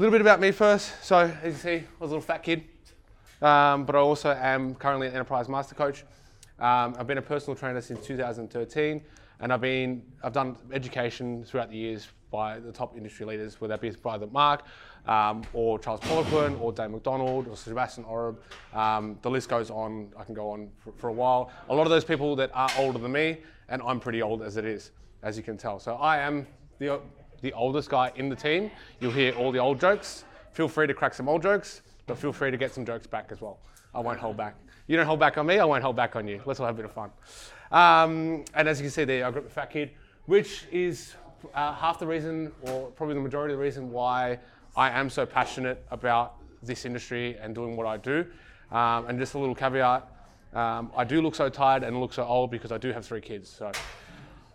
little bit about me first. So, as you see, I was a little fat kid, um, but I also am currently an enterprise master coach. Um, I've been a personal trainer since 2013, and I've been I've done education throughout the years by the top industry leaders, whether that be by Mark, um, or Charles Poliquin, or Dave McDonald, or Sebastian Oreb. Um, the list goes on. I can go on for, for, a while. A lot of those people that are older than me, and I'm pretty old as it is, as you can tell. So I am the the oldest guy in the team. You'll hear all the old jokes. Feel free to crack some old jokes, but feel free to get some jokes back as well. I won't hold back. You don't hold back on me, I won't hold back on you. Let's all have a bit of fun. Um, and as you can see there, I've got the fat kid, which is uh, half the reason, or probably the majority of the reason why I am so passionate about this industry and doing what I do. Um, and just a little caveat, um, I do look so tired and look so old because I do have three kids. So,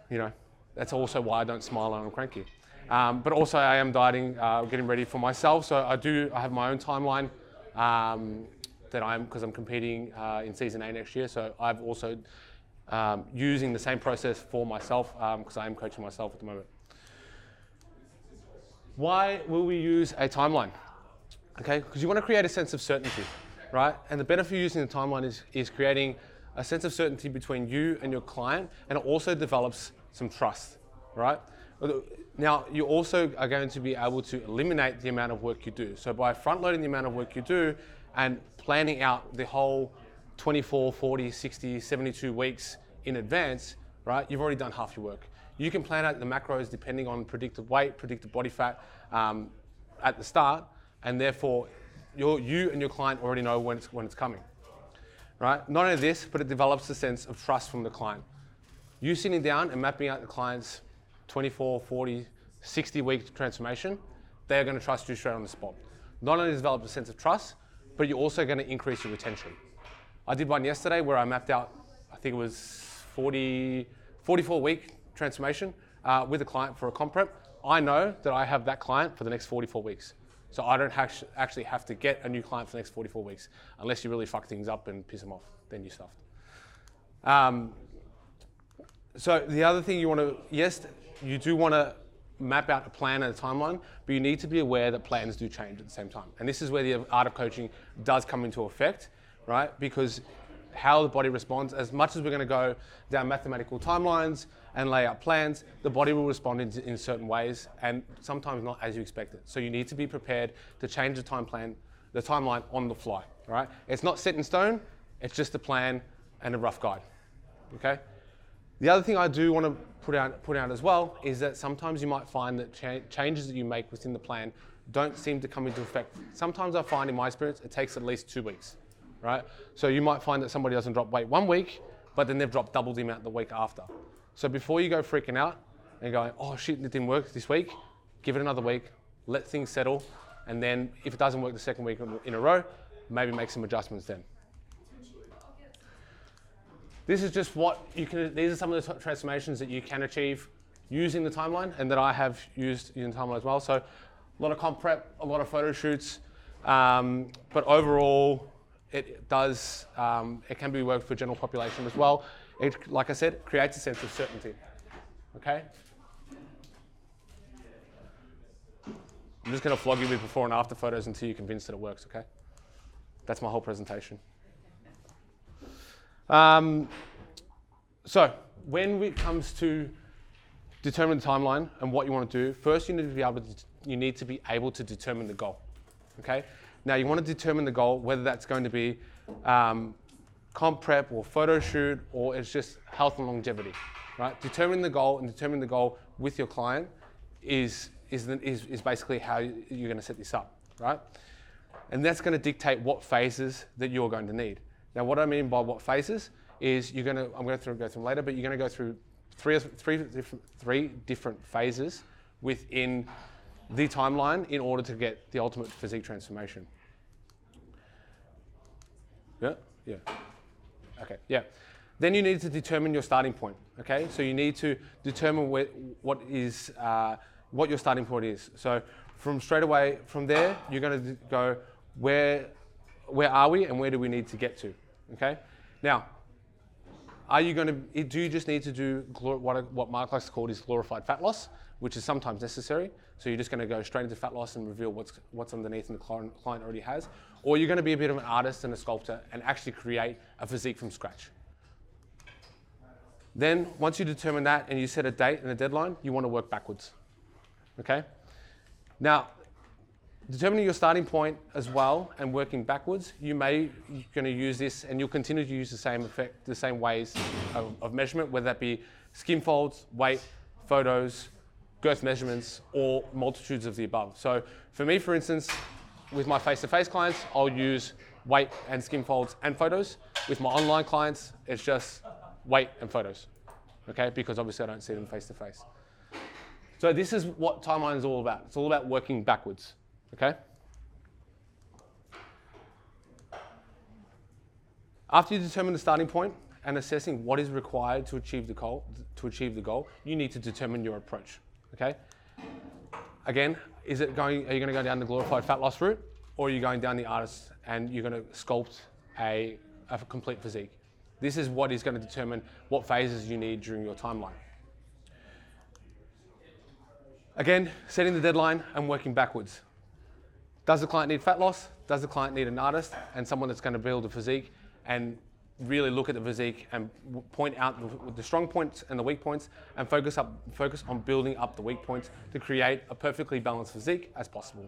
you know, that's also why I don't smile and I'm cranky. Um, but also I am dieting, uh, getting ready for myself. So I do, I have my own timeline um, that I'm, because I'm competing uh, in season A next year. So I've also um, using the same process for myself because um, I am coaching myself at the moment. Why will we use a timeline? Okay, because you want to create a sense of certainty, right? And the benefit of using the timeline is, is creating a sense of certainty between you and your client, and it also develops some trust, right? Now, you also are going to be able to eliminate the amount of work you do. So by front loading the amount of work you do and planning out the whole 24, 40, 60, 72 weeks in advance, right, you've already done half your work. You can plan out the macros depending on predicted weight, predicted body fat um, at the start, and therefore you and your client already know when it's, when it's coming. Right? Not only this, but it develops a sense of trust from the client. You sitting down and mapping out the client's 24, 40, 60 week transformation, they're going to trust you straight on the spot. Not only develop a sense of trust, but you're also going to increase your retention. I did one yesterday where I mapped out, I think it was 40, 44 week transformation uh, with a client for a comp prep. I know that I have that client for the next 44 weeks. So I don't ha- actually have to get a new client for the next 44 weeks unless you really fuck things up and piss them off. Then you're stuffed. Um, so the other thing you want to, yes, you do want to map out a plan and a timeline, but you need to be aware that plans do change at the same time. And this is where the art of coaching does come into effect, right? Because how the body responds, as much as we're going to go down mathematical timelines and lay out plans, the body will respond in, in certain ways and sometimes not as you expect it. So you need to be prepared to change the time plan, the timeline on the fly, right? It's not set in stone, it's just a plan and a rough guide, okay? The other thing I do want to put out, put out as well is that sometimes you might find that cha- changes that you make within the plan don't seem to come into effect. Sometimes I find in my experience it takes at least two weeks, right? So you might find that somebody doesn't drop weight one week, but then they've dropped double the amount the week after. So before you go freaking out and going, oh shit, it didn't work this week, give it another week, let things settle, and then if it doesn't work the second week in a row, maybe make some adjustments then. This is just what you can, these are some of the transformations that you can achieve using the timeline and that I have used in timeline as well. So a lot of comp prep, a lot of photo shoots, um, but overall it does, um, it can be worked for general population as well. It, like I said, creates a sense of certainty, okay? I'm just gonna flog you with before and after photos until you're convinced that it works, okay? That's my whole presentation. Um, so when it comes to determine the timeline and what you want to do, first you need to be able to, you need to be able to determine the goal. Okay. Now you want to determine the goal, whether that's going to be um, comp prep or photo shoot or it's just health and longevity, right? Determining the goal and determining the goal with your client is is, the, is, is basically how you're going to set this up, right? And that's going to dictate what phases that you're going to need. Now, what I mean by what phases is you're going to, I'm going to go through them later, but you're going to go through three, three, different, three different phases within the timeline in order to get the ultimate physique transformation. Yeah? Yeah. Okay, yeah. Then you need to determine your starting point, okay? So you need to determine what is, uh, what your starting point is. So from straight away, from there, you're gonna go, where, where are we and where do we need to get to? Okay? Now, are you going to, do you just need to do what, what Mark likes to call is glorified fat loss, which is sometimes necessary. So you're just going to go straight into fat loss and reveal what's, what's underneath and the client, client already has. Or you're going to be a bit of an artist and a sculptor and actually create a physique from scratch. Then once you determine that and you set a date and a deadline, you want to work backwards. Okay? Now, determining your starting point as well and working backwards, you may you're going to use this and you'll continue to use the same effect, the same ways of, of measurement, whether that be skin folds, weight, photos, girth measurements, or multitudes of the above. So for me, for instance, with my face-to-face clients, I'll use weight and skin folds and photos. With my online clients, it's just weight and photos, okay? Because obviously I don't see them face-to-face. So this is what timeline is all about. It's all about working backwards. Okay? After you determine the starting point and assessing what is required to achieve the goal, to achieve the goal, you need to determine your approach. Okay? Again, is it going? Are you going to go down the glorified fat loss route, or are you going down the artist and you're going to sculpt a, a complete physique? This is what is going to determine what phases you need during your timeline. Again, setting the deadline and working backwards. Does the client need fat loss? Does the client need an artist and someone that's going to build a physique and really look at the physique and point out the, strong points and the weak points and focus up focus on building up the weak points to create a perfectly balanced physique as possible.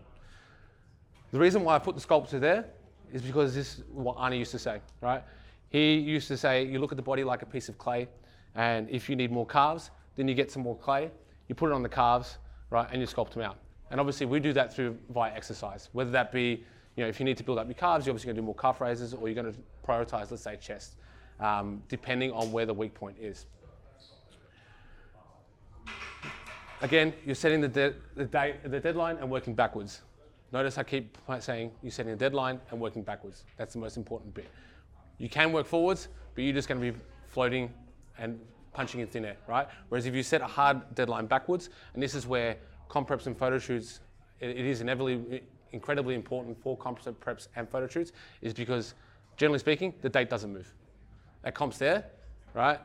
The reason why I put the sculpture there is because this is what Arnie used to say, right? He used to say, you look at the body like a piece of clay, and if you need more calves, then you get some more clay, you put it on the calves, right, and you sculpt them out. And obviously we do that through via exercise, whether that be, you know, if you need to build up your calves, you're obviously going to do more calf raises or you're going to prioritize, let's say, chest, um, depending on where the weak point is. Again, you're setting the, de- the, date, the deadline and working backwards. Notice I keep saying you're setting a deadline and working backwards. That's the most important bit. You can work forwards, but you're just going to be floating and punching in thin air, right? Whereas if you set a hard deadline backwards, and this is where comp preps and photo shoots, it, it is inevitably incredibly important for comp preps and photo shoots, is because generally speaking, the date doesn't move. That comp's there, right?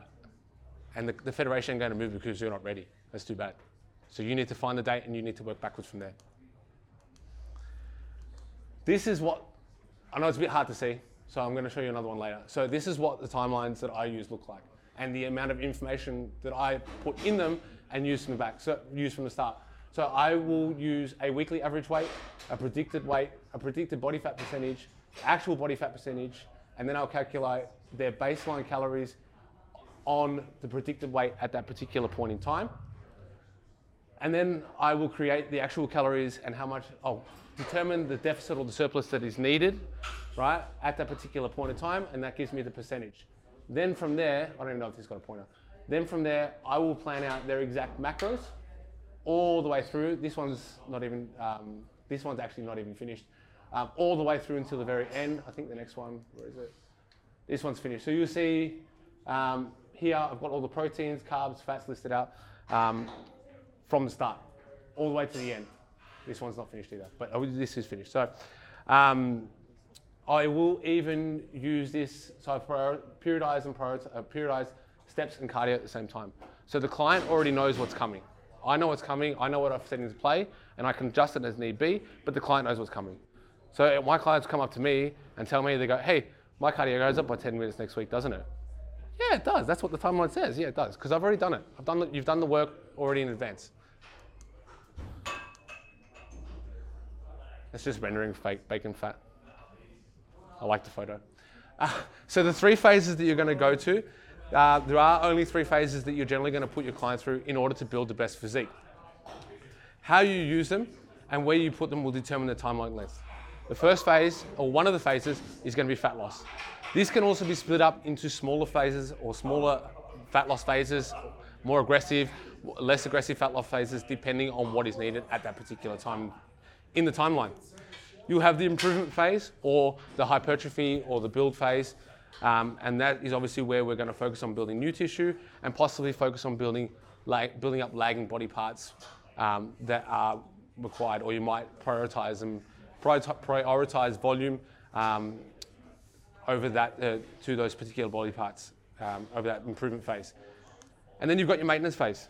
And the, the federation ain't going to move because you're not ready. That's too bad. So you need to find the date and you need to work backwards from there. This is what, I know it's a bit hard to see, so I'm going to show you another one later. So this is what the timelines that I use look like and the amount of information that I put in them and use from the back, so use from the start. So I will use a weekly average weight, a predicted weight, a predicted body fat percentage, actual body fat percentage, and then I'll calculate their baseline calories on the predicted weight at that particular point in time. And then I will create the actual calories and how much, I'll determine the deficit or the surplus that is needed, right, at that particular point in time, and that gives me the percentage. Then from there, I don't even know if this got a pointer. Then from there, I will plan out their exact macros all the way through. This one's not even, um, this one's actually not even finished. Um, all the way through until the very end. I think the next one, where is it? This one's finished. So you'll see um, here, I've got all the proteins, carbs, fats listed out um, from the start, all the way to the end. This one's not finished either, but oh, this is finished. So um, I will even use this, so I periodize and prioritize, uh, periodize steps and cardio at the same time. So the client already knows what's coming. I know what's coming, I know what I've set into play, and I can adjust it as need be, but the client knows what's coming. So my clients come up to me and tell me, they go, hey, my cardio goes up by 10 minutes next week, doesn't it? Yeah, it does. That's what the timeline says. Yeah, it does. Because I've already done it. I've done the, you've done the work already in advance. It's just rendering fake bacon fat. I like the photo. Uh, so the three phases that you're going to go to uh, there are only three phases that you're generally going to put your client through in order to build the best physique. How you use them and where you put them will determine the timeline length. The first phase, or one of the phases, is going to be fat loss. This can also be split up into smaller phases or smaller fat loss phases, more aggressive, less aggressive fat loss phases, depending on what is needed at that particular time in the timeline. You'll have the improvement phase or the hypertrophy or the build phase, um, and that is obviously where we're going to focus on building new tissue and possibly focus on building, like, building up lagging body parts um, that are required, or you might prioritize them, prioritize volume um, over that uh, to those particular body parts um, over that improvement phase. And then you've got your maintenance phase.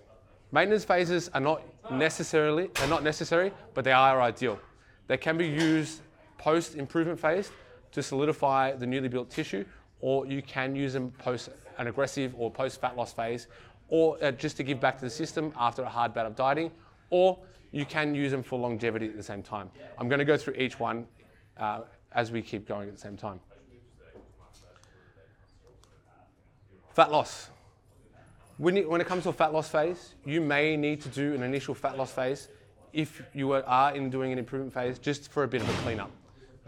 Maintenance phases are not necessarily are not necessary, but they are ideal. They can be used post improvement phase to solidify the newly built tissue, or you can use them post an aggressive or post fat loss phase, or uh, just to give back to the system after a hard bout of dieting, or you can use them for longevity at the same time. I'm going to go through each one uh, as we keep going at the same time. Fat loss. When it, when it comes to a fat loss phase, you may need to do an initial fat loss phase if you are in doing an improvement phase just for a bit of a cleanup.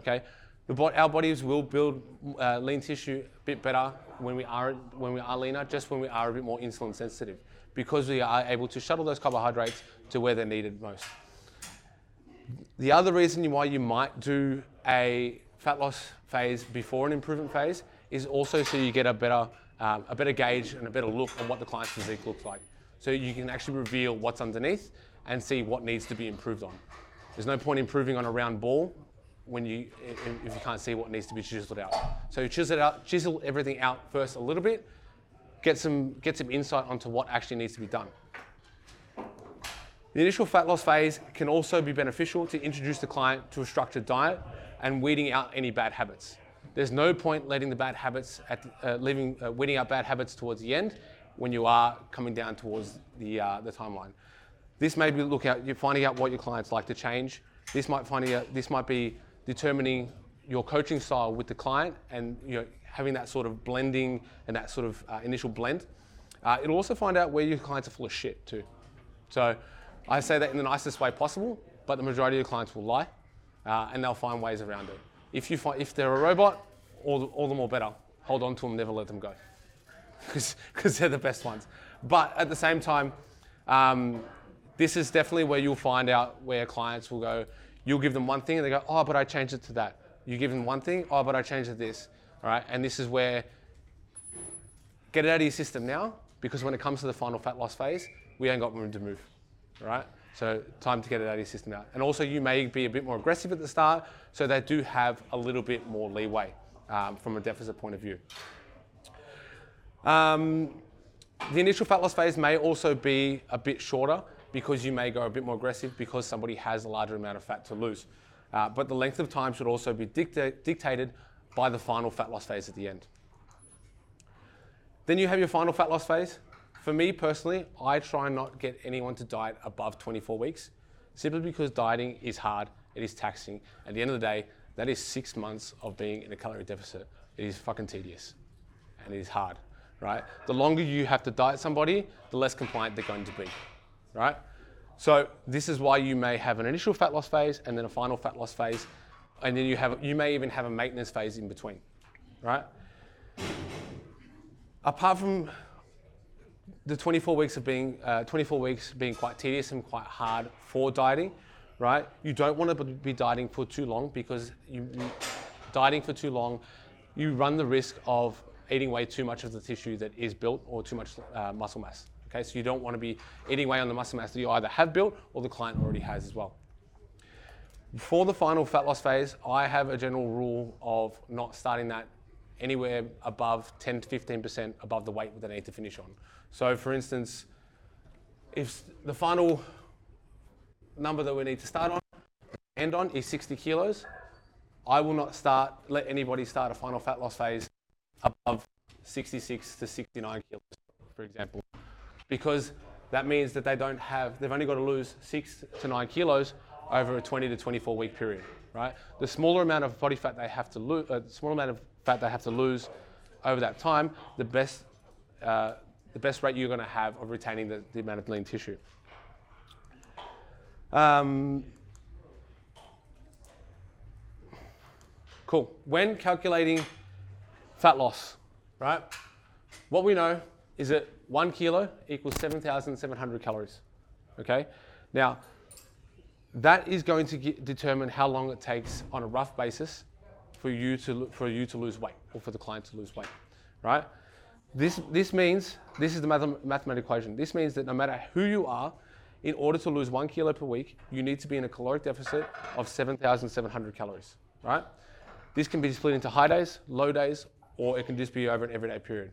Okay, our bodies will build uh, lean tissue a bit better when we are when we are leaner, just when we are a bit more insulin sensitive, because we are able to shuttle those carbohydrates to where they're needed most. The other reason why you might do a fat loss phase before an improvement phase is also so you get a better um, a better gauge and a better look on what the client's physique looks like. So you can actually reveal what's underneath and see what needs to be improved on. There's no point improving on a round ball when you if you can't see what needs to be chiseled out. So you chisel out, chisel everything out first a little bit, get some get some insight onto what actually needs to be done. The initial fat loss phase can also be beneficial to introduce the client to a structured diet and weeding out any bad habits. There's no point letting the bad habits, at, uh, leaving, uh, weeding out bad habits towards the end when you are coming down towards the, uh, the timeline. This may be look out, you're finding out what your clients like to change. This might, finding out, this might be determining your coaching style with the client and you know, having that sort of blending and that sort of uh, initial blend. Uh, it'll also find out where your clients are full of shit too. So I say that in the nicest way possible, but the majority of clients will lie uh, and they'll find ways around it. If, you find, if they're a robot, all the, all the more better. Hold on to them, never let them go, because they're the best ones. But at the same time, um, this is definitely where you'll find out where clients will go. You'll give them one thing and they go, oh, but I changed it to that. You give them one thing, oh, but I changed it to this. All right, and this is where get it out of your system now, because when it comes to the final fat loss phase, we ain't got room to move. All right, so time to get it out of your system now. And also, you may be a bit more aggressive at the start, so they do have a little bit more leeway um, from a deficit point of view. Um, the initial fat loss phase may also be a bit shorter because you may go a bit more aggressive because somebody has a larger amount of fat to lose. Uh, but the length of time should also be dicta- dictated by the final fat loss phase at the end. Then you have your final fat loss phase. For me personally, I try not get anyone to diet above 24 weeks, simply because dieting is hard, it is taxing. At the end of the day, that is six months of being in a calorie deficit. It is fucking tedious and it is hard, right? The longer you have to diet somebody, the less compliant they're going to be, right? So this is why you may have an initial fat loss phase and then a final fat loss phase, and then you have you may even have a maintenance phase in between, right? Apart from the 24 weeks of being uh, 24 weeks being quite tedious and quite hard for dieting, right? You don't want to be dieting for too long because you, you, dieting for too long, you run the risk of eating away too much of the tissue that is built or too much uh, muscle mass. Okay, so you don't want to be eating away on the muscle mass that you either have built or the client already has as well. For the final fat loss phase, I have a general rule of not starting that anywhere above 10 to 15% above the weight that they need to finish on. So, for instance, if the final number that we need to start on, end on, is 60 kilos. I will not start, let anybody start a final fat loss phase above 66 to 69 kilos, for example, because that means that they don't have, they've only got to lose six to nine kilos over a 20 to 24 week period, right? The smaller amount of body fat they have to lose, uh, the smaller amount of fat they have to lose over that time, the best, uh, the best rate you're going to have of retaining the, the amount of lean tissue. Um, cool. When calculating fat loss, right? What we know is that one kilo equals 7,700 calories. Okay? Now, that is going to get, determine how long it takes on a rough basis for you to for you to lose weight or for the client to lose weight, right? This this means this is the mathematical equation. This means that no matter who you are, in order to lose one kilo per week, you need to be in a caloric deficit of 7,700 calories, right? This can be split into high days, low days, or it can just be over an everyday period.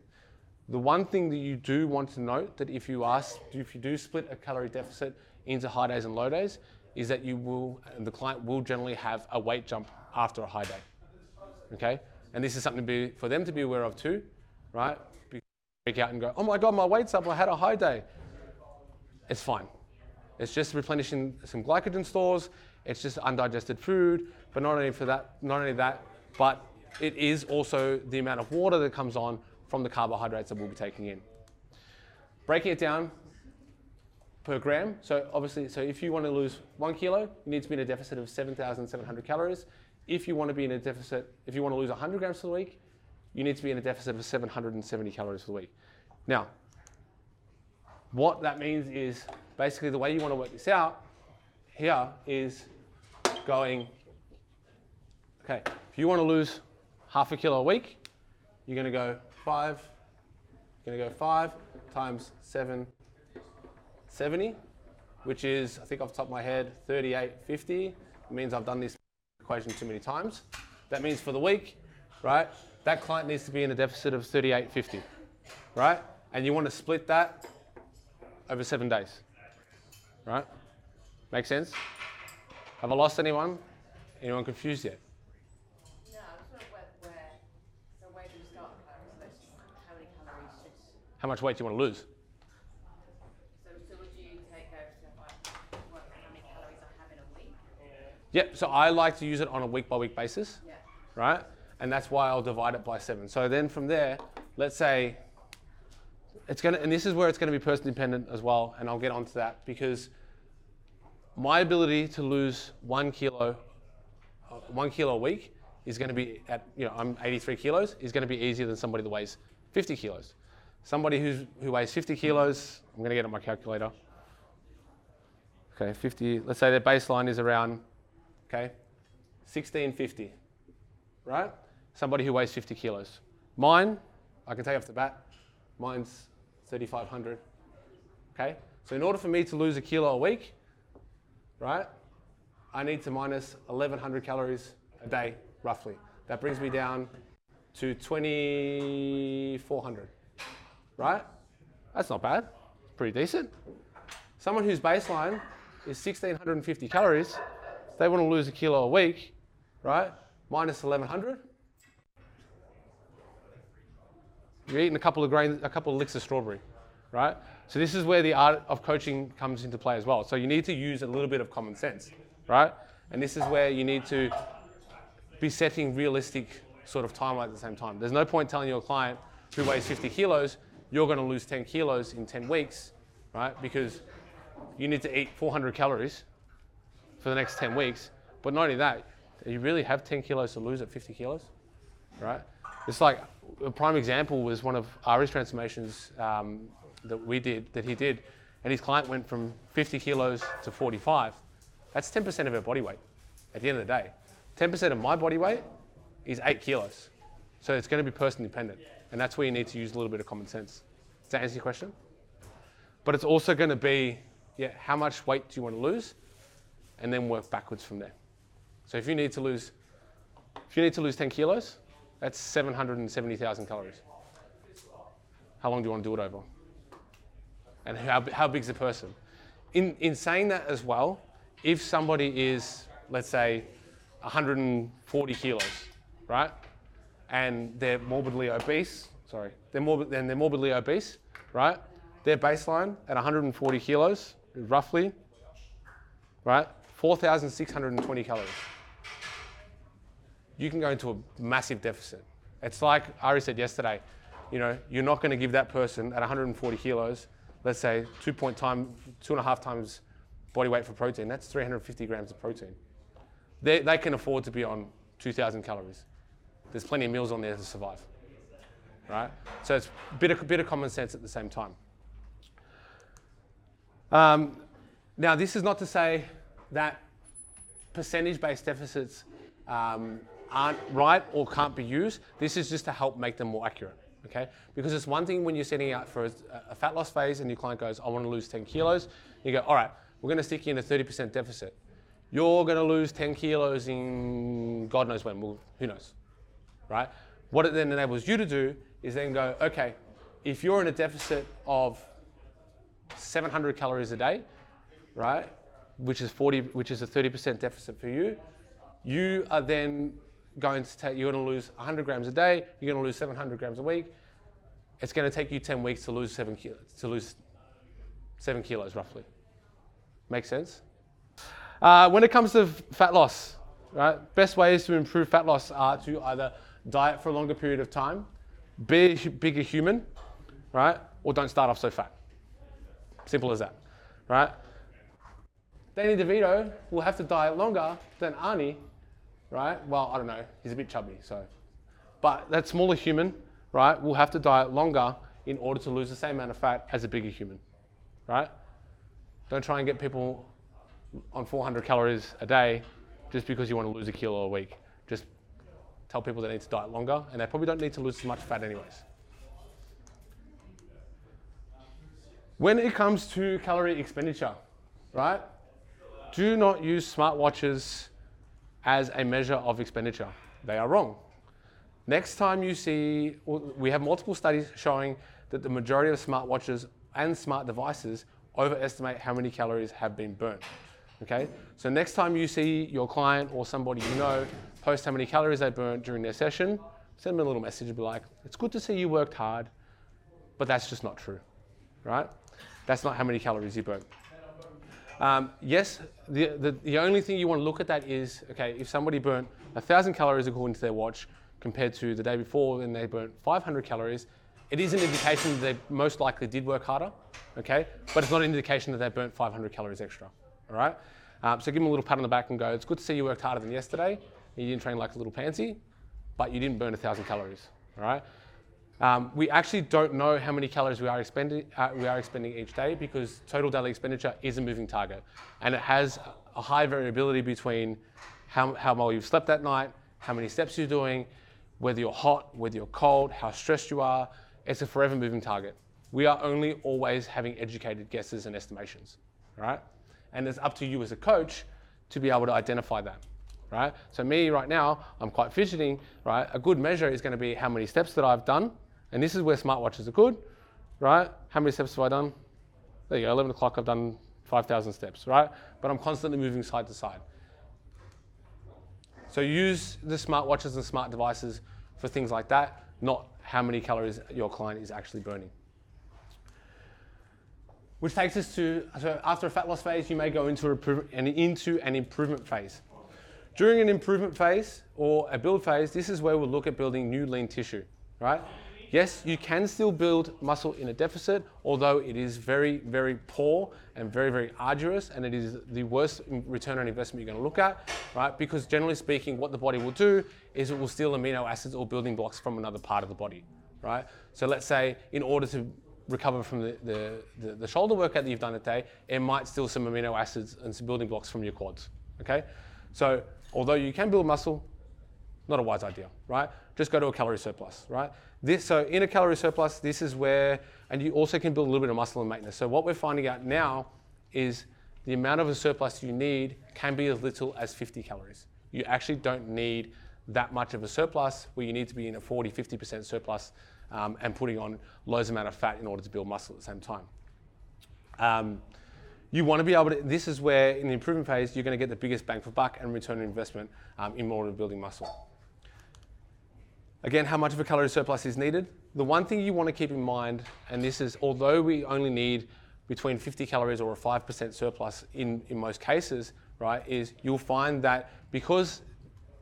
The one thing that you do want to note that if you ask, if you do split a calorie deficit into high days and low days, is that you will, the client will generally have a weight jump after a high day. Okay, and this is something be for them to be aware of too, right? Freak out and go, oh my god, my weight's up. I had a high day. It's fine. It's just replenishing some glycogen stores. It's just undigested food. But not only for that, not only that, but it is also the amount of water that comes on from the carbohydrates that we'll be taking in. Breaking it down per gram. So obviously, so if you want to lose one kilo, you need to be in a deficit of 7,700 calories. If you want to be in a deficit, if you want to lose 100 grams for the week, you need to be in a deficit of 770 calories for the week. Now, what that means is basically the way you want to work this out here is going, okay, if you want to lose half a kilo a week, you're going to go five, you're going to go five times seven, 70, which is, I think off the top of my head, 3850. It means I've done this equation too many times. That means for the week, right, that client needs to be in a deficit of 3850, right? And you want to split that over seven days, right? Make sense? Have I lost anyone? Anyone confused yet? No, I was wondering where, where, so where do you start the calories list? How many calories should, How much weight do you want to lose? so, so would you take over to like, work out how many calories I have in a week? Yep, so I like to use it on a week by week basis, Yeah. right? And that's why I'll divide it by seven. So then from there, let's say it's gonna, and this is where it's gonna be person dependent as well, and I'll get onto that because my ability to lose one kilo, uh, one kilo a week is gonna be at, you know, I'm 83 kilos, is gonna be easier than somebody that weighs 50 kilos. Somebody who's, who weighs 50 kilos, I'm gonna get on my calculator. Okay, 50, let's say their baseline is around, okay, 1650, right? Somebody who weighs 50 kilos. Mine, I can take off the bat, mine's 3500, okay? So in order for me to lose a kilo a week, right, I need to minus 1100 calories a day, roughly. That brings me down to 2400, right? That's not bad, pretty decent. Someone whose baseline is 1650 calories, they want to lose a kilo a week, right? Minus 1100. You're eating a couple of grains, a couple of licks of strawberry, right? So this is where the art of coaching comes into play as well. So you need to use a little bit of common sense, right? And this is where you need to be setting realistic sort of timeline at the same time. There's no point telling your client who weighs 50 kilos, you're going to lose 10 kilos in 10 weeks, right? Because you need to eat 400 calories for the next 10 weeks. But not only that, you really have 10 kilos to lose at 50 kilos, right? It's like a prime example was one of Ari's transformations um, that we did, that he did, and his client went from 50 kilos to 45. That's 10% of her body weight at the end of the day. 10% of my body weight is eight kilos. So it's going to be person dependent. And that's where you need to use a little bit of common sense. Does that answer your question? But it's also going to be, yeah, how much weight do you want to lose? And then work backwards from there. So if you need to lose, if you need to lose 10 kilos, that's 770,000 calories. How long do you want to do it over? And how, how big's the person? In, in saying that as well, if somebody is, let's say, 140 kilos, right? And they're morbidly obese, sorry, they're morbid, they're morbidly obese, right? Their baseline at 140 kilos, roughly, right? 4,620 calories. You can go into a massive deficit. It's like Ari said yesterday, you know, you're not going to give that person at 140 kilos, let's say two point time, two and a half times body weight for protein. That's 350 grams of protein. They, they can afford to be on 2,000 calories. There's plenty of meals on there to survive, right? So it's a bit of, bit of common sense at the same time. Um, now, this is not to say that percentage-based deficits um, aren't right or can't be used. This is just to help make them more accurate, okay? Because it's one thing when you're setting out for a, a fat loss phase and your client goes, I want to lose 10 kilos. You go, all right, we're going to stick you in a 30% deficit. You're going to lose 10 kilos in God knows when, well, who knows, right? What it then enables you to do is then go, okay, if you're in a deficit of 700 calories a day, right, which is 40, which is a 30% deficit for you, you are then going to take, you're going to lose 100 grams a day, you're going to lose 700 grams a week. It's going to take you 10 weeks to lose seven kilos, to lose seven kilos roughly. Make sense? Uh, when it comes to fat loss, right, best ways to improve fat loss are to either diet for a longer period of time, be a bigger human, right, or don't start off so fat. Simple as that, right? Danny DeVito will have to diet longer than Arnie, right? Well, I don't know, he's a bit chubby, so. But that smaller human, right, will have to diet longer in order to lose the same amount of fat as a bigger human, right? Don't try and get people on 400 calories a day just because you want to lose a kilo a week. Just tell people they need to diet longer and they probably don't need to lose as much fat anyways. When it comes to calorie expenditure, right? Do not use smartwatches as a measure of expenditure. They are wrong. Next time you see, we have multiple studies showing that the majority of smartwatches and smart devices overestimate how many calories have been burnt. Okay, so next time you see your client or somebody you know post how many calories they burnt during their session, send them a little message and be like, it's good to see you worked hard, but that's just not true, right? That's not how many calories you burnt. Um, yes, the, the, the only thing you want to look at that is, okay, if somebody burnt 1,000 calories according to their watch compared to the day before and they burnt 500 calories, it is an indication that they most likely did work harder, okay? But it's not an indication that they burnt 500 calories extra, all right? Um, so give them a little pat on the back and go, it's good to see you worked harder than yesterday. You didn't train like a little pansy, but you didn't burn a 1,000 calories, all right? Um, we actually don't know how many calories we are, expending, uh, we are expending each day because total daily expenditure is a moving target. And it has a high variability between how, how well you've slept that night, how many steps you're doing, whether you're hot, whether you're cold, how stressed you are. It's a forever moving target. We are only always having educated guesses and estimations, right? And it's up to you as a coach to be able to identify that right? So me right now, I'm quite fidgeting, right? A good measure is going to be how many steps that I've done and this is where smartwatches are good, right? How many steps have I done? There you go, 11 o'clock, I've done 5,000 steps, right? But I'm constantly moving side to side. So use the smartwatches and smart devices for things like that, not how many calories your client is actually burning. Which takes us to, so after a fat loss phase, you may go into, into an improvement phase. During an improvement phase or a build phase, this is where we'll look at building new lean tissue, right? Yes, you can still build muscle in a deficit, although it is very, very poor and very, very arduous, and it is the worst return on investment you're going to look at, right? Because generally speaking, what the body will do is it will steal amino acids or building blocks from another part of the body, right? So let's say in order to recover from the, the, the, the shoulder workout that you've done today, it might steal some amino acids and some building blocks from your quads, okay? So although you can build muscle, not a wise idea, right? Just go to a calorie surplus, right? This, so in a calorie surplus, this is where, and you also can build a little bit of muscle and maintenance. So what we're finding out now is the amount of a surplus you need can be as little as 50 calories. You actually don't need that much of a surplus where you need to be in a 40, 50% surplus um, and putting on loads amount of fat in order to build muscle at the same time. Um, you want to be able to, this is where in the improvement phase, you're going to get the biggest bang for buck and return on investment um, in order of building muscle. Again, how much of a calorie surplus is needed? The one thing you want to keep in mind, and this is although we only need between 50 calories or a 5% surplus in, in most cases, right, is you'll find that because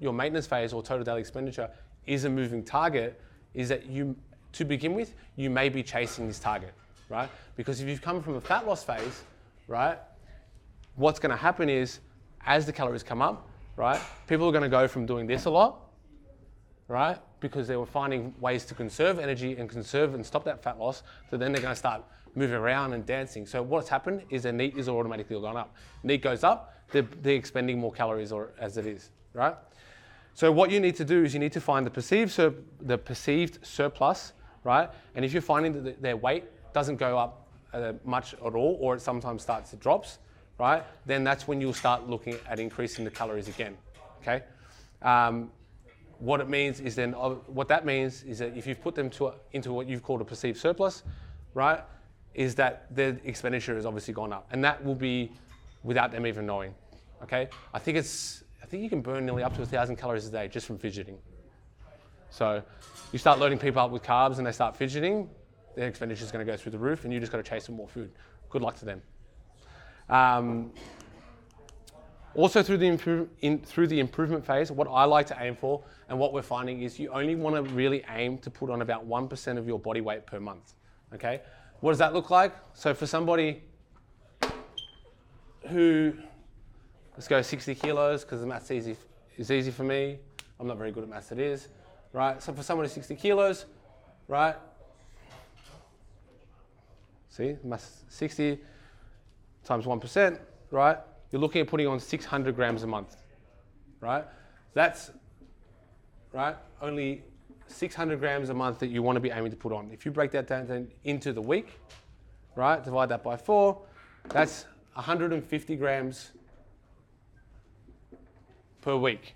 your maintenance phase or total daily expenditure is a moving target, is that you, to begin with, you may be chasing this target, right? Because if you've come from a fat loss phase, right, what's going to happen is as the calories come up, right, people are going to go from doing this a lot, right, because they were finding ways to conserve energy and conserve and stop that fat loss. So then they're going to start moving around and dancing. So what's happened is their NEAT is automatically gone up. NEAT goes up, they're, they're expending more calories or as it is, right? So what you need to do is you need to find the perceived sur- the perceived surplus, right? And if you're finding that their weight doesn't go up uh, much at all, or it sometimes starts to drops, right? Then that's when you'll start looking at increasing the calories again. Okay. Um, what it means is then uh, what that means is that if you've put them to a, into what you've called a perceived surplus, right, is that their expenditure has obviously gone up, and that will be without them even knowing. Okay, I think it's I think you can burn nearly up to a thousand calories a day just from fidgeting. So you start loading people up with carbs and they start fidgeting, their expenditure is going to go through the roof, and you just got to chase some more food. Good luck to them. Um, also through the, in, through the improvement phase, what I like to aim for and what we're finding is you only want to really aim to put on about 1% of your body weight per month. Okay? What does that look like? So for somebody who, let's go 60 kilos because the math's easy, is easy for me. I'm not very good at maths, it is. Right? So for someone who's 60 kilos, right? See, mass 60 times 1%, right? You're looking at putting on 600 grams a month, right? That's, right, only 600 grams a month that you want to be aiming to put on. If you break that down into the week, right, divide that by four, that's 150 grams per week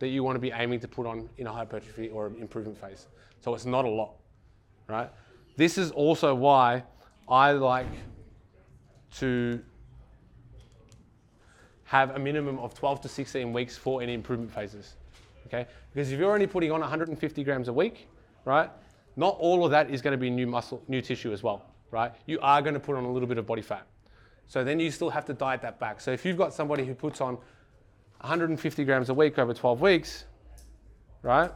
that you want to be aiming to put on in a hypertrophy or improvement phase. So it's not a lot, right? This is also why I like to have a minimum of 12 to 16 weeks for any improvement phases. Okay? Because if you're only putting on 150 grams a week, right, not all of that is going to be new muscle, new tissue as well, right? You are going to put on a little bit of body fat. So then you still have to diet that back. So if you've got somebody who puts on 150 grams a week over 12 weeks, right?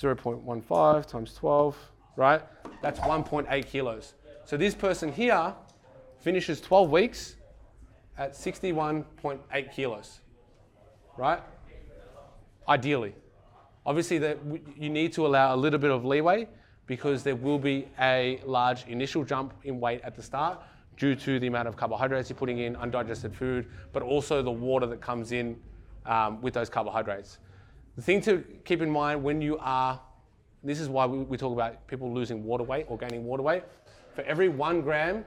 0.15 times 12, right? That's 1.8 kilos. So this person here finishes 12 weeks at 61.8 kilos, right? Ideally. Obviously, that you need to allow a little bit of leeway because there will be a large initial jump in weight at the start due to the amount of carbohydrates you're putting in, undigested food, but also the water that comes in um, with those carbohydrates. The thing to keep in mind when you are, this is why we, we talk about people losing water weight or gaining water weight. For every one gram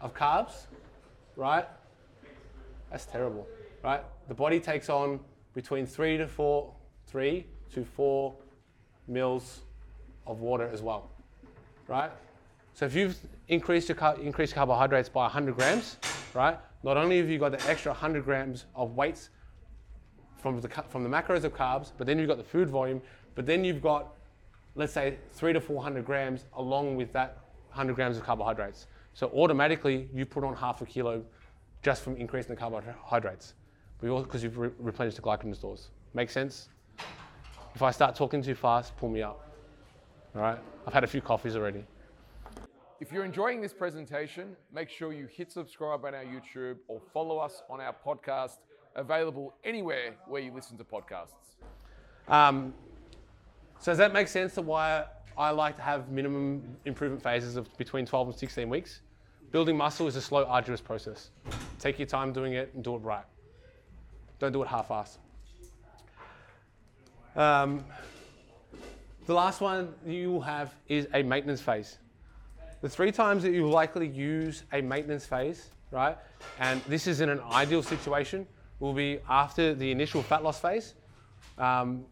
of carbs, right, that's terrible, right? The body takes on between three to four, three to four mils of water as well, right? So if you've increased your car- increased carbohydrates by 100 grams, right? Not only have you got the extra 100 grams of weights from the from the macros of carbs, but then you've got the food volume, but then you've got, let's say, three to 400 grams along with that 100 grams of carbohydrates. So automatically you put on half a kilo just from increasing the carbohydrates because you've re- replenished the glycogen stores. Make sense? If I start talking too fast, pull me up. All right? I've had a few coffees already. If you're enjoying this presentation, make sure you hit subscribe on our YouTube or follow us on our podcast, available anywhere where you listen to podcasts. Um, so does that make sense to why I like to have minimum improvement phases of between 12 and 16 weeks? Building muscle is a slow, arduous process. Take your time doing it and do it right. Don't do it half-assed. Um, the last one you will have is a maintenance phase. The three times that you likely use a maintenance phase, right, and this is in an ideal situation, will be after the initial fat loss phase. Um,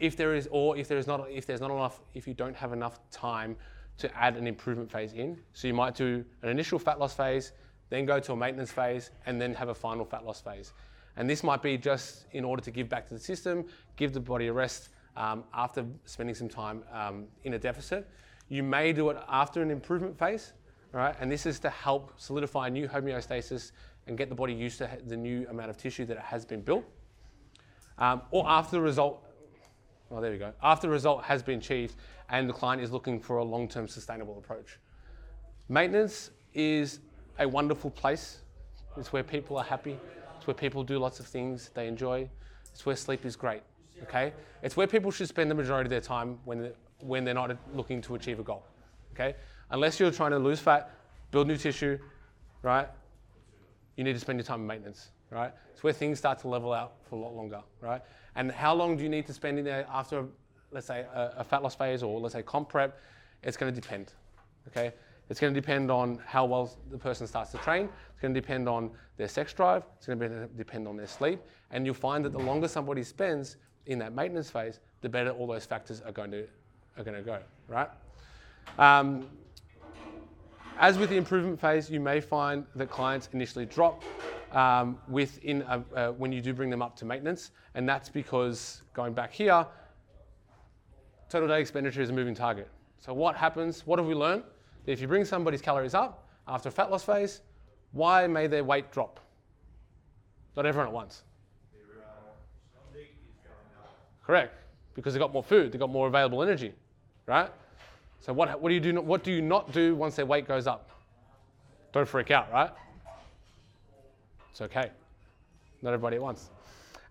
if there is, or if there is not, if there's not enough, if you don't have enough time to add an improvement phase in. So you might do an initial fat loss phase, then go to a maintenance phase, and then have a final fat loss phase. And this might be just in order to give back to the system, give the body a rest um, after spending some time um, in a deficit. You may do it after an improvement phase, right? And this is to help solidify new homeostasis and get the body used to the new amount of tissue that it has been built. Um, or after the result, oh, there we go. After the result has been achieved and the client is looking for a long-term sustainable approach. Maintenance is a wonderful place. It's where people are happy. It's where people do lots of things they enjoy. It's where sleep is great. Okay? It's where people should spend the majority of their time when when they're not looking to achieve a goal. Okay? Unless you're trying to lose fat, build new tissue, right? You need to spend your time in maintenance, right? It's where things start to level out for a lot longer, right? And how long do you need to spend in there after, let's say, a, a fat loss phase or let's say comp prep? It's going to depend, okay? It's going to depend on how well the person starts to train. It's going to depend on their sex drive. It's going to depend on their sleep. And you'll find that the longer somebody spends in that maintenance phase, the better all those factors are going to, are going to go, right? Um, as with the improvement phase, you may find that clients initially drop um, within a, uh, when you do bring them up to maintenance, and that's because going back here, total day expenditure is a moving target. So what happens? What have we learned? That if you bring somebody's calories up after a fat loss phase, why may their weight drop? Not everyone at once. Correct, because they got more food, they got more available energy, right? So what, what do you do? What do you not do once their weight goes up? Don't freak out, right? It's okay. Not everybody at once.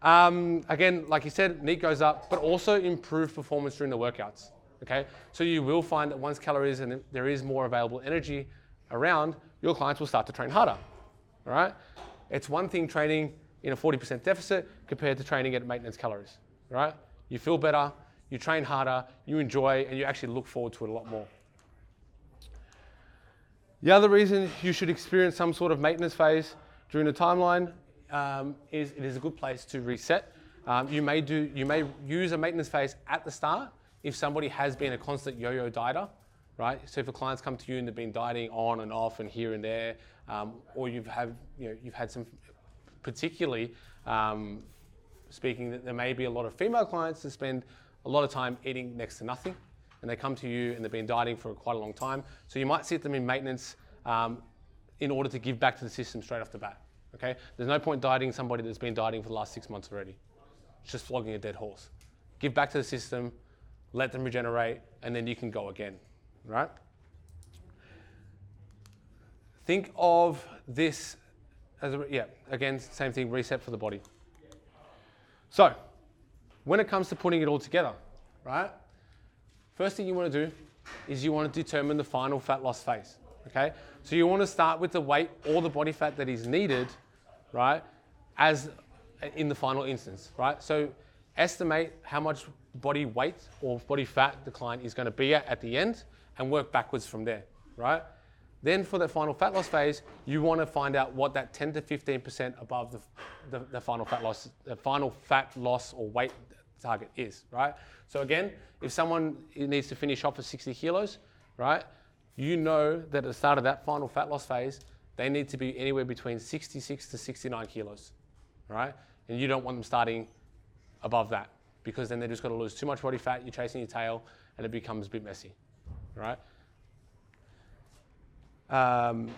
Um, again, like you said, NEAT goes up, but also improve performance during the workouts. Okay, so you will find that once calories and there is more available energy around, your clients will start to train harder. All right, it's one thing training in a 40% deficit compared to training at maintenance calories. Right, you feel better, you train harder, you enjoy, and you actually look forward to it a lot more. The other reason you should experience some sort of maintenance phase during the timeline um, is it is a good place to reset. Um, you may do you may use a maintenance phase at the start if somebody has been a constant yo-yo dieter, right? So if a client's come to you and they've been dieting on and off and here and there, um, or you've have you know you've had some particularly um, speaking that there may be a lot of female clients that spend a lot of time eating next to nothing, and they come to you and they've been dieting for quite a long time. So you might sit them in maintenance um, in order to give back to the system straight off the bat. Okay, there's no point dieting somebody that's been dieting for the last six months already. It's just flogging a dead horse. Give back to the system, let them regenerate, and then you can go again. Right? Think of this as a, yeah, again, same thing, reset for the body. So, when it comes to putting it all together, right? First thing you want to do is you want to determine the final fat loss phase. Okay, so you want to start with the weight or the body fat that is needed, right, as in the final instance, right? So estimate how much body weight or body fat the client is going to be at at the end and work backwards from there, right? Then for the final fat loss phase, you want to find out what that 10 to 15% above the, the, the final fat loss, the final fat loss or weight target is, right? So again, if someone needs to finish off at 60 kilos, right, you know that at the start of that final fat loss phase, they need to be anywhere between 66 to 69 kilos, right? And you don't want them starting above that because then they're just going to lose too much body fat, you're chasing your tail, and it becomes a bit messy, right? Um,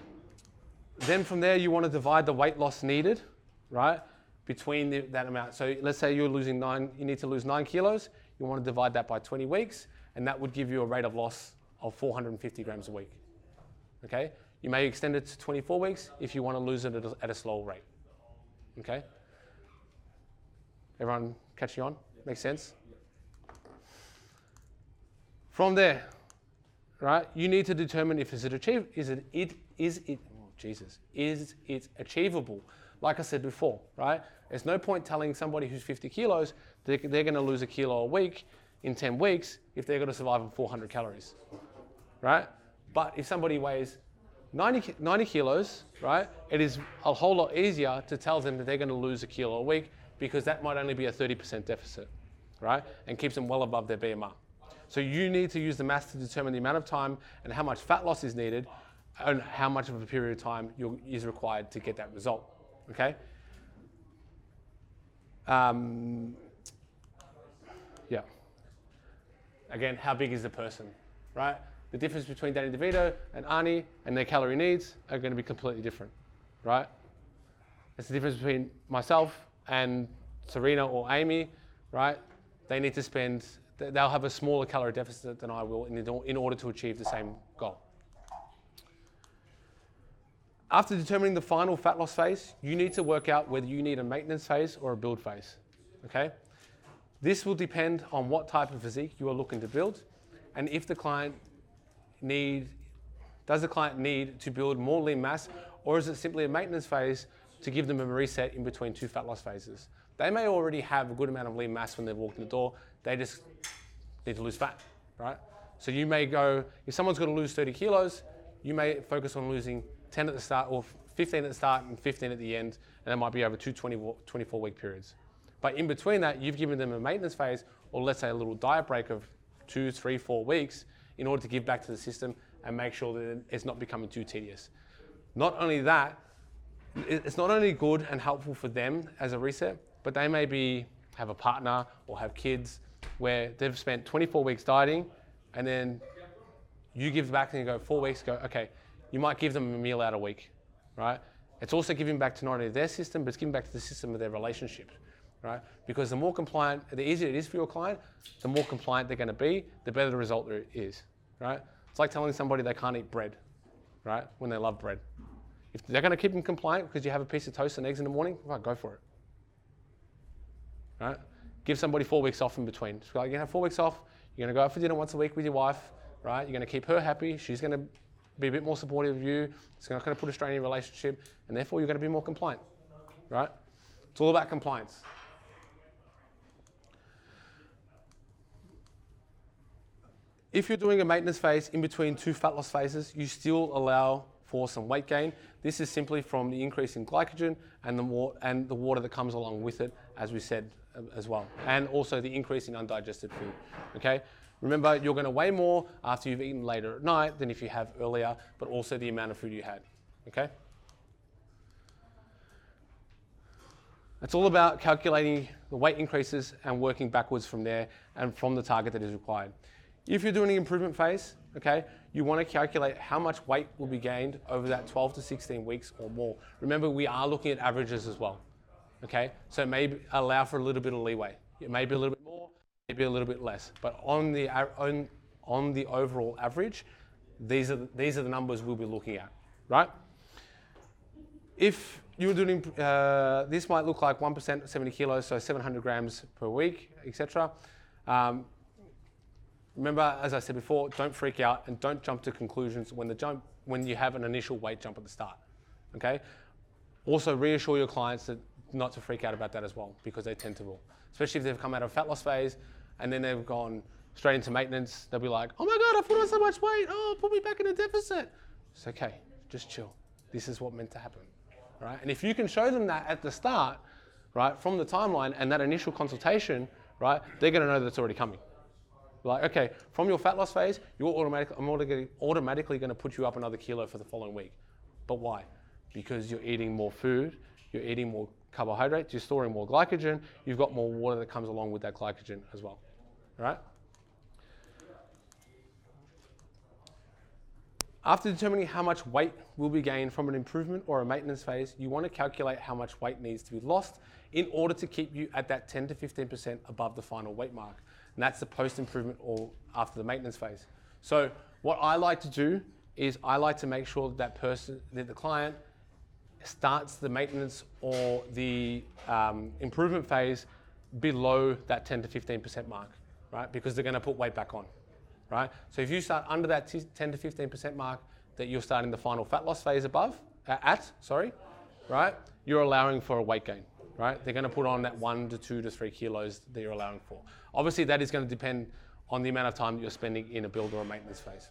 then from there, you want to divide the weight loss needed, right, between the, that amount. So let's say you're losing nine, you need to lose nine kilos. You want to divide that by 20 weeks, and that would give you a rate of loss of 450 grams a week. Okay? You may extend it to 24 weeks if you want to lose it at a, at a slow rate. Okay? Everyone catching on? Makes sense? From there, right, you need to determine if is it achieve is it, it is it oh Jesus is it achievable like I said before right there's no point telling somebody who's 50 kilos they're, they're going to lose a kilo a week in 10 weeks if they're going to survive on 400 calories right? But if somebody weighs 90, 90 kilos, right, it is a whole lot easier to tell them that they're going to lose a kilo a week because that might only be a 30% deficit, right? And keeps them well above their BMR. So you need to use the math to determine the amount of time and how much fat loss is needed and how much of a period of time is required to get that result, okay? Um, yeah. Again, how big is the person, right? The difference between Danny DeVito and Arnie and their calorie needs are going to be completely different, right? It's the difference between myself and Serena or Amy, right? They need to spend, they'll have a smaller calorie deficit than I will in order to achieve the same goal. After determining the final fat loss phase, you need to work out whether you need a maintenance phase or a build phase, okay? This will depend on what type of physique you are looking to build and if the client need, does the client need to build more lean mass, or is it simply a maintenance phase to give them a reset in between two fat loss phases? They may already have a good amount of lean mass when they've walked in the door. They just need to lose fat, right? So you may go, if someone's going to lose 30 kilos, you may focus on losing 10 at the start or 15 at the start and 15 at the end, and that might be over two 20, 24 week periods. But in between that, you've given them a maintenance phase, or let's say a little diet break of two, three, four weeks in order to give back to the system and make sure that it's not becoming too tedious. Not only that, it's not only good and helpful for them as a reset, but they may be have a partner or have kids where they've spent 24 weeks dieting and then you give back and you go four weeks go okay you might give them a meal out a week right? It's also giving back to not only their system but it's giving back to the system of their relationship right? Because the more compliant the easier it is for your client the more compliant they're going to be the better the result there is right it's like telling somebody they can't eat bread right when they love bread if they're going to keep them compliant because you have a piece of toast and eggs in the morning right go for it right? Give somebody four weeks off in between. Like, you're gonna have four weeks off. You're gonna go out for dinner once a week with your wife, right? You're gonna keep her happy. She's gonna be a bit more supportive of you. It's not gonna put a strain in your relationship, and therefore you're gonna be more compliant, right? It's all about compliance. If you're doing a maintenance phase in between two fat loss phases, you still allow for some weight gain. This is simply from the increase in glycogen and the, and the water that comes along with it, as we said as well, and also the increase in undigested food. Okay. Remember, you're going to weigh more after you've eaten later at night than if you have earlier, but also the amount of food you had. Okay. It's all about calculating the weight increases and working backwards from there and from the target that is required. If you're doing an improvement phase, okay, you want to calculate how much weight will be gained over that 12 to 16 weeks or more. Remember, we are looking at averages as well, okay? So it may allow for a little bit of leeway. It may be a little bit more, maybe a little bit less, but on the on, on the overall average, these are the, these are the numbers we'll be looking at, right? If you're doing, uh, this might look like 1% 70 kilos, so 700 grams per week, etc. Um, remember, as I said before, don't freak out and don't jump to conclusions when the jump when you have an initial weight jump at the start. Okay. Also, reassure your clients that not to freak out about that as well because they tend to will, especially if they've come out of a fat loss phase and then they've gone straight into maintenance. They'll be like, "Oh my god, I put on so much weight. Oh, put me back in a deficit." It's okay. Just chill. This is what meant to happen, right? And if you can show them that at the start, right, from the timeline and that initial consultation, right, they're going to know that it's already coming. Like, okay, from your fat loss phase, you're automatic, I'm automatically, automatically going to put you up another kilo for the following week. But why? Because you're eating more food, you're eating more carbohydrates, you're storing more glycogen, you've got more water that comes along with that glycogen as well. All right? After determining how much weight will be gained from an improvement or a maintenance phase, you want to calculate how much weight needs to be lost in order to keep you at that 10 to 15% above the final weight mark. And that's the post improvement or after the maintenance phase. So, what I like to do is I like to make sure that, that person, that the client starts the maintenance or the um, improvement phase below that 10 to 15% mark, right? Because they're going to put weight back on, right? So if you start under that 10 to 15% mark, that you're starting the final fat loss phase above, uh, at, sorry, right? You're allowing for a weight gain, right? They're going to put on that one to two to three kilos that you're allowing for. Obviously, that is going to depend on the amount of time that you're spending in a build or a maintenance phase.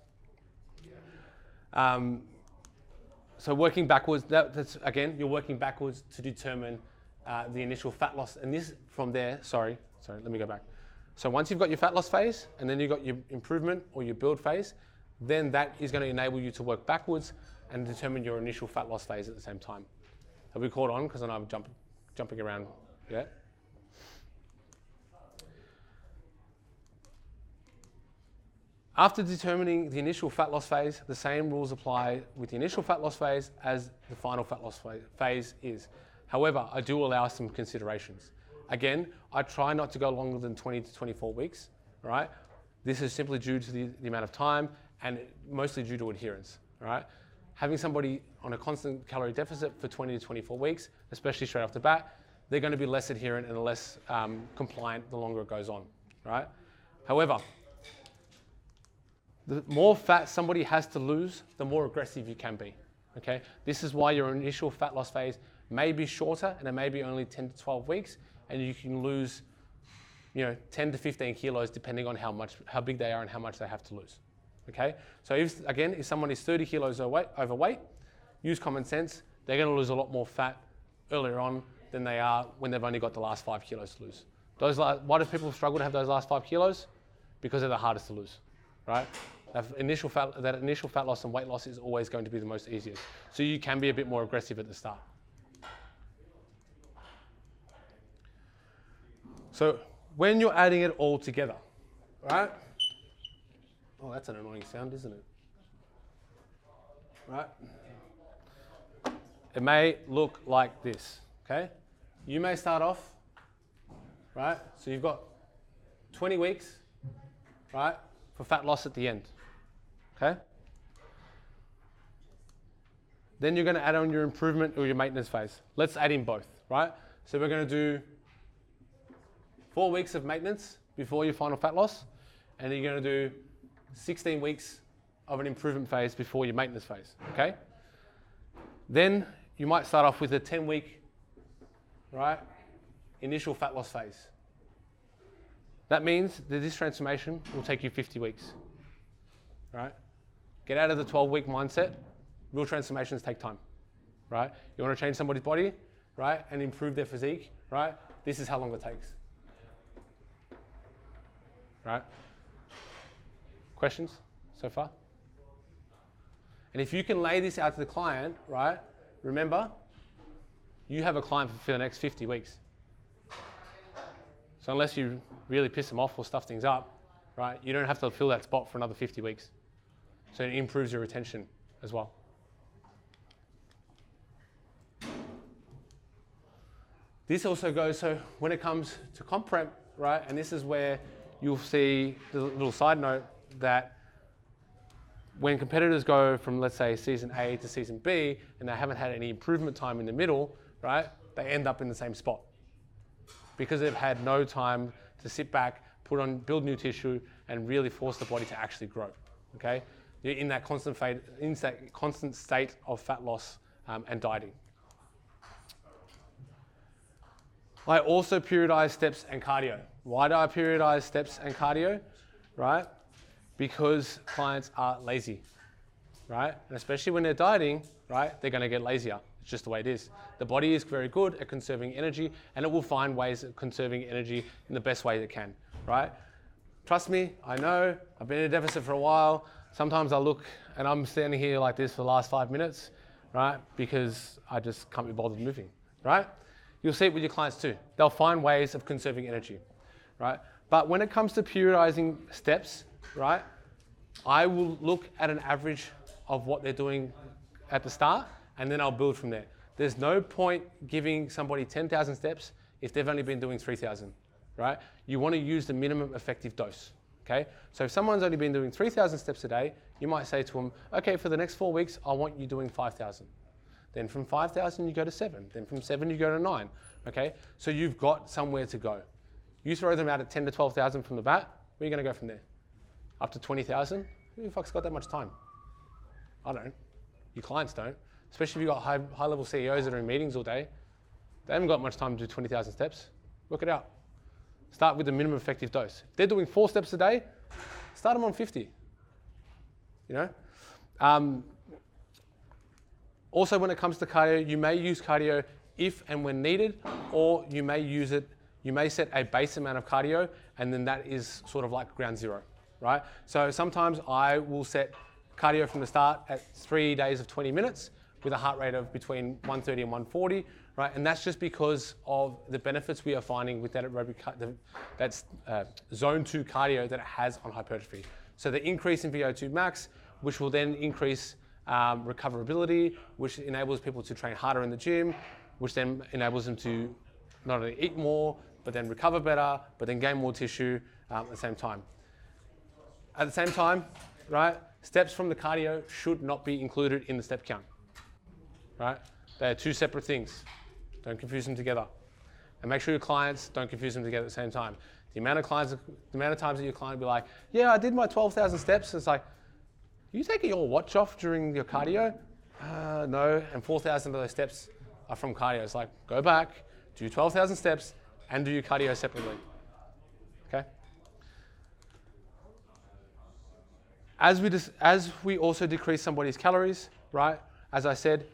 Um, so working backwards, that, that's again, you're working backwards to determine uh, the initial fat loss. And this from there, sorry, sorry, let me go back. So once you've got your fat loss phase and then you've got your improvement or your build phase, then that is going to enable you to work backwards and determine your initial fat loss phase at the same time. Have we caught on? Because I know I'm jump, jumping around. Yeah? After determining the initial fat loss phase, the same rules apply with the initial fat loss phase as the final fat loss phase is. However, I do allow some considerations. Again, I try not to go longer than 20 to 24 weeks, right? This is simply due to the, the amount of time and mostly due to adherence, right? Having somebody on a constant calorie deficit for 20 to 24 weeks, especially straight off the bat, they're going to be less adherent and less um, compliant the longer it goes on, right? However, the more fat somebody has to lose, the more aggressive you can be. Okay, this is why your initial fat loss phase may be shorter and it may be only 10 to 12 weeks, and you can lose, you know, 10 to 15 kilos depending on how much, how big they are and how much they have to lose. Okay, so if again, if someone is 30 kilos overweight, overweight use common sense. They're going to lose a lot more fat earlier on than they are when they've only got the last five kilos to lose. Those, why do people struggle to have those last five kilos? Because they're the hardest to lose, right? That initial fat, that initial fat loss and weight loss is always going to be the most easiest. So you can be a bit more aggressive at the start. So when you're adding it all together, right? Oh, that's an annoying sound, isn't it? Right? It may look like this, okay? You may start off, right? So you've got 20 weeks, right, for fat loss at the end, okay? Then you're going to add on your improvement or your maintenance phase. Let's add in both, right? So we're going to do four weeks of maintenance before your final fat loss, and you're going to do 16 weeks of an improvement phase before your maintenance phase, okay? Then you might start off with a 10 week, right, initial fat loss phase. That means that this transformation will take you 50 weeks, right? Get out of the 12 week mindset. Real transformations take time, right? You want to change somebody's body, right, and improve their physique, right? This is how long it takes, right? Questions so far? And if you can lay this out to the client, right, remember, you have a client for the next 50 weeks. So unless you really piss them off or stuff things up, right, you don't have to fill that spot for another 50 weeks. So it improves your retention as well. This also goes, so when it comes to comp prep, right, and this is where you'll see the little side note that when competitors go from, let's say, season A to season B and they haven't had any improvement time in the middle, right, they end up in the same spot because they've had no time to sit back, put on, build new tissue, and really force the body to actually grow. Okay, you're in that constant, fate, in that constant state of fat loss um, and dieting. I also periodize steps and cardio. Why do I periodize steps and cardio? Right? Because clients are lazy. Right? And especially when they're dieting, right, they're going to get lazier. It's just the way it is. The body is very good at conserving energy and it will find ways of conserving energy in the best way it can. Right? Trust me, I know, I've been in a deficit for a while. Sometimes I look and I'm standing here like this for the last five minutes, right? Because I just can't be bothered moving, right? You'll see it with your clients too. They'll find ways of conserving energy, right? But when it comes to periodizing steps, right, I will look at an average of what they're doing at the start and then I'll build from there. There's no point giving somebody 10,000 steps if they've only been doing 3,000, right? You want to use the minimum effective dose, okay? So if someone's only been doing 3,000 steps a day, you might say to them, okay, for the next four weeks, I want you doing 5,000. Then from 5,000, you go to seven. Then from seven, you go to nine. Okay? So you've got somewhere to go. You throw them out at 10 to 12,000 from the bat, where are you going to go from there? Up to 20,000? Who the fuck's got that much time? I don't. Your clients don't. Especially if you've got high, high level CEOs that are in meetings all day. They haven't got much time to do 20,000 steps. Work it out. Start with the minimum effective dose. If they're doing four steps a day, start them on 50. You know? Um, also, when it comes to cardio, you may use cardio if and when needed, or you may use it, you may set a base amount of cardio, and then that is sort of like ground zero, right? So sometimes I will set cardio from the start at three days of 20 minutes with a heart rate of between 130 and 140, right? And that's just because of the benefits we are finding with that aerobic, that's uh, zone two cardio that it has on hypertrophy. So the increase in VO2 max, which will then increase um, recoverability, which enables people to train harder in the gym, which then enables them to not only eat more, but then recover better, but then gain more tissue um, at the same time. At the same time, right, steps from the cardio should not be included in the step count, right? They are two separate things. Don't confuse them together. And make sure your clients don't confuse them together at the same time. The amount of clients, the amount of times that your client will be like, yeah, I did my 12,000 steps. It's like, you taking your watch off during your cardio? Uh, no, and 4,000 of those steps are from cardio. It's like, go back, do 12,000 steps, and do your cardio separately. Okay? As we dis- as we also decrease somebody's calories, right? As I said,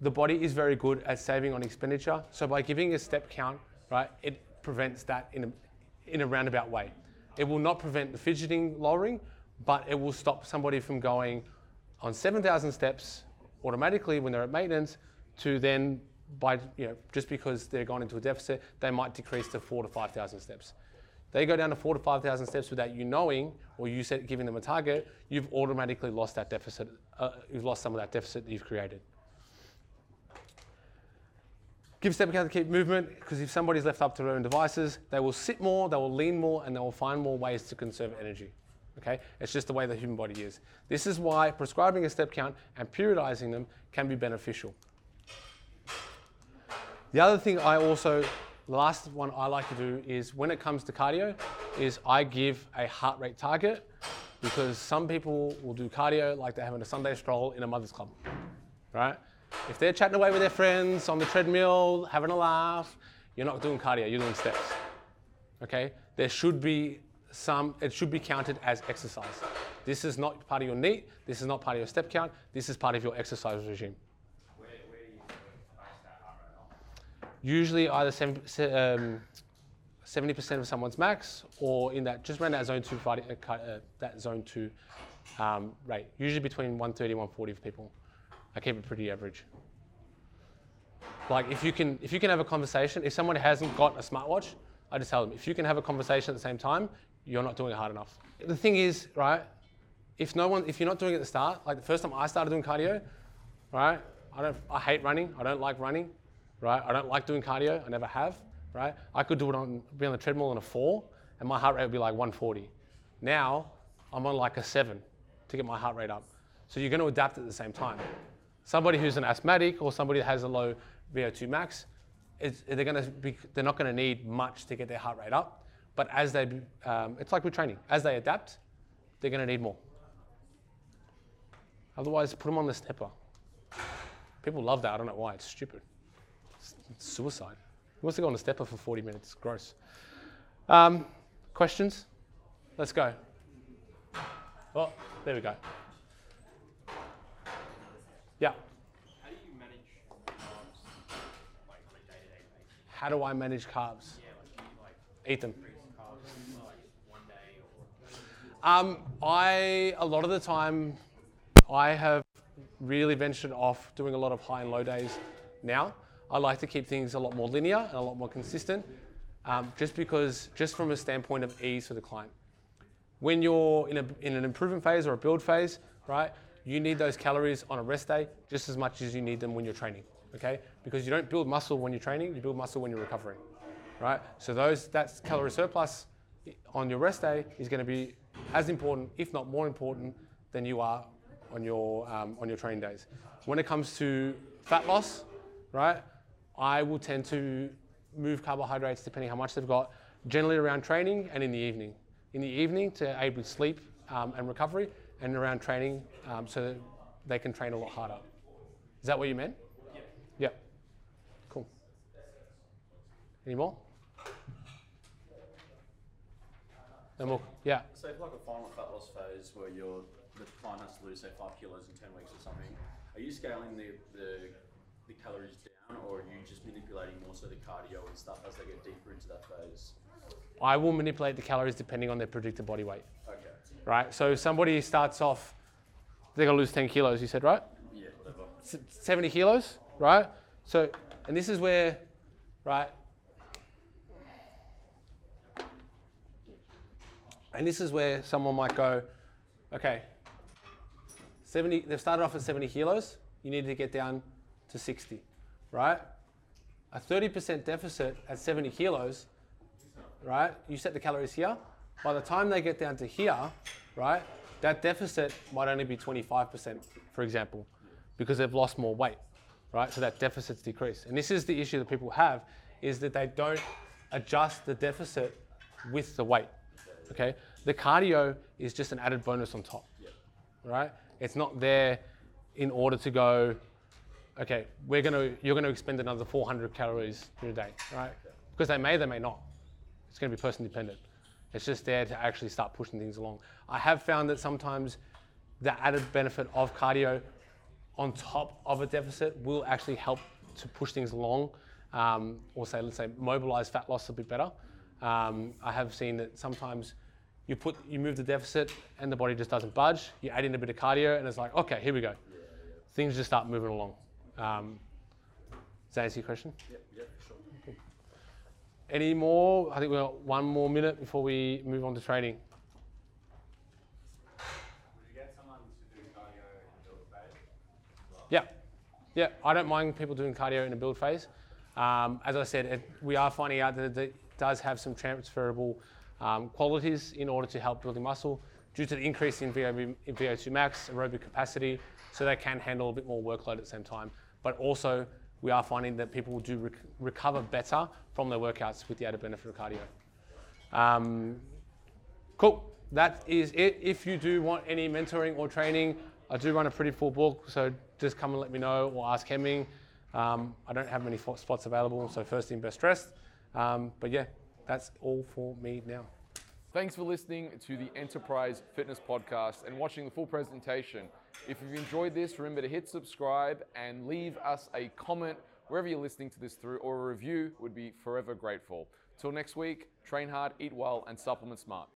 the body is very good at saving on expenditure. So by giving a step count, right, it prevents that in a, in a roundabout way. It will not prevent the fidgeting lowering, but it will stop somebody from going on 7,000 steps automatically when they're at maintenance to then by you know just because they're gone into a deficit, they might decrease to four to 5,000 steps. They go down to four to 5,000 steps without you knowing, or you set, giving them a target, you've automatically lost that deficit, uh, you've lost some of that deficit that you've created. Give step count to keep movement, because if somebody's left up to their own devices, they will sit more, they will lean more, and they will find more ways to conserve energy. Okay? It's just the way the human body is. This is why prescribing a step count and periodizing them can be beneficial. The other thing I also, the last one I like to do is when it comes to cardio, is I give a heart rate target because some people will do cardio like they're having a Sunday stroll in a mother's club, right? If they're chatting away with their friends on the treadmill, having a laugh, you're not doing cardio, you're doing steps. Okay? There should be some, it should be counted as exercise. This is not part of your NEAT, this is not part of your step count, this is part of your exercise regime. Usually either 70, um, percent of someone's max or in that, just around that zone two, uh, uh, that zone two um, rate. Usually between 130 and 140 for people. I keep it pretty average. Like if you can, if you can have a conversation, if someone hasn't got a smartwatch, I just tell them, if you can have a conversation at the same time, you're not doing it hard enough. The thing is, right, if no one, if you're not doing it at the start, like the first time I started doing cardio, right, I don't, I hate running, I don't like running, right, I don't like doing cardio, I never have, right. I could do it on, be on the treadmill on a four, and my heart rate would be like 140. Now, I'm on like a seven to get my heart rate up. So you're going to adapt at the same time. Somebody who's an asthmatic or somebody that has a low VO2 max, they're going to be, they're not going to need much to get their heart rate up. But as they, um, it's like with training. As they adapt, they're going to need more. Otherwise, put them on the stepper. People love that. I don't know why. It's stupid. It's, suicide. Who wants to go on a stepper for 40 minutes? It's gross. Um, questions? Let's go. Oh, there we go. Yeah. How do you manage carbs like on a day-to-day basis? How do I manage carbs? Yeah, like you like Eat them. increase carbs for like one day or Um, I a lot of the time, I have really ventured off doing a lot of high and low days. Now, I like to keep things a lot more linear and a lot more consistent, um, just because, just from a standpoint of ease for the client. When you're in, a, in an improvement phase or a build phase, right, you need those calories on a rest day just as much as you need them when you're training. Okay, because you don't build muscle when you're training, you build muscle when you're recovering, right? So those that's calorie surplus on your rest day is going to be as important, if not more important, than you are on your um, on your training days. When it comes to fat loss, right, I will tend to move carbohydrates depending how much they've got, generally around training and in the evening. In the evening to aid with sleep um, and recovery, and around training um, so that they can train a lot harder. Is that what you meant? Yep. Yep. Cool. Any more? Then we'll, yeah. So if like a final fat loss phase where you're the client has to lose say five kilos in ten weeks or something, are you scaling the, the the calories down or are you just manipulating more so the cardio and stuff as they get deeper into that phase? I will manipulate the calories depending on their predicted body weight, Okay. right? So if somebody starts off, they're gonna lose 10 kilos, you said, right? Yeah, whatever. 70 kilos, right? So, and this is where, right? And this is where someone might go, okay, 70, they've started off at 70 kilos, you need to get down to 60, right? A 30% deficit at 70 kilos, right? You set the calories here. By the time they get down to here, right, that deficit might only be 25%, for example, because they've lost more weight, right? So that deficit's decreased. And this is the issue that people have, is that they don't adjust the deficit with the weight, okay? The cardio is just an added bonus on top, right? It's not there in order to go, okay, we're gonna, you're gonna expend another 400 calories in a day, right? Because they may, they may not. It's gonna be person dependent. It's just there to actually start pushing things along. I have found that sometimes the added benefit of cardio on top of a deficit will actually help to push things along, um, or say, let's say, mobilize fat loss a bit better. Um, I have seen that sometimes you put, you move the deficit and the body just doesn't budge. You add in a bit of cardio and it's like, okay, here we go. Things just start moving along. Um, does that answer your question? Yep, yep, sure. Any more? I think we've got one more minute before we move on to training. Would you get someone to do cardio in the build phase? Yeah, yeah. I don't mind people doing cardio in a build phase. Um, as I said, it, we are finding out that it does have some transferable um, qualities in order to help building muscle due to the increase in VO, in VO2 max, aerobic capacity, so they can handle a bit more workload at the same time. But also, we are finding that people do rec- recover better from their workouts with the added benefit of cardio. Um, Cool. That is it. If you do want any mentoring or training, I do run a pretty full book, so just come and let me know or ask Hemming. Um, I don't have many spots available, so first in, best dressed. Um, but yeah, that's all for me now. Thanks for listening to the Enterprise Fitness Podcast and watching the full presentation. If you've enjoyed this, remember to hit subscribe and leave us a comment wherever you're listening to this through, or a review would be forever grateful. Till next week, train hard, eat well, and supplement smart.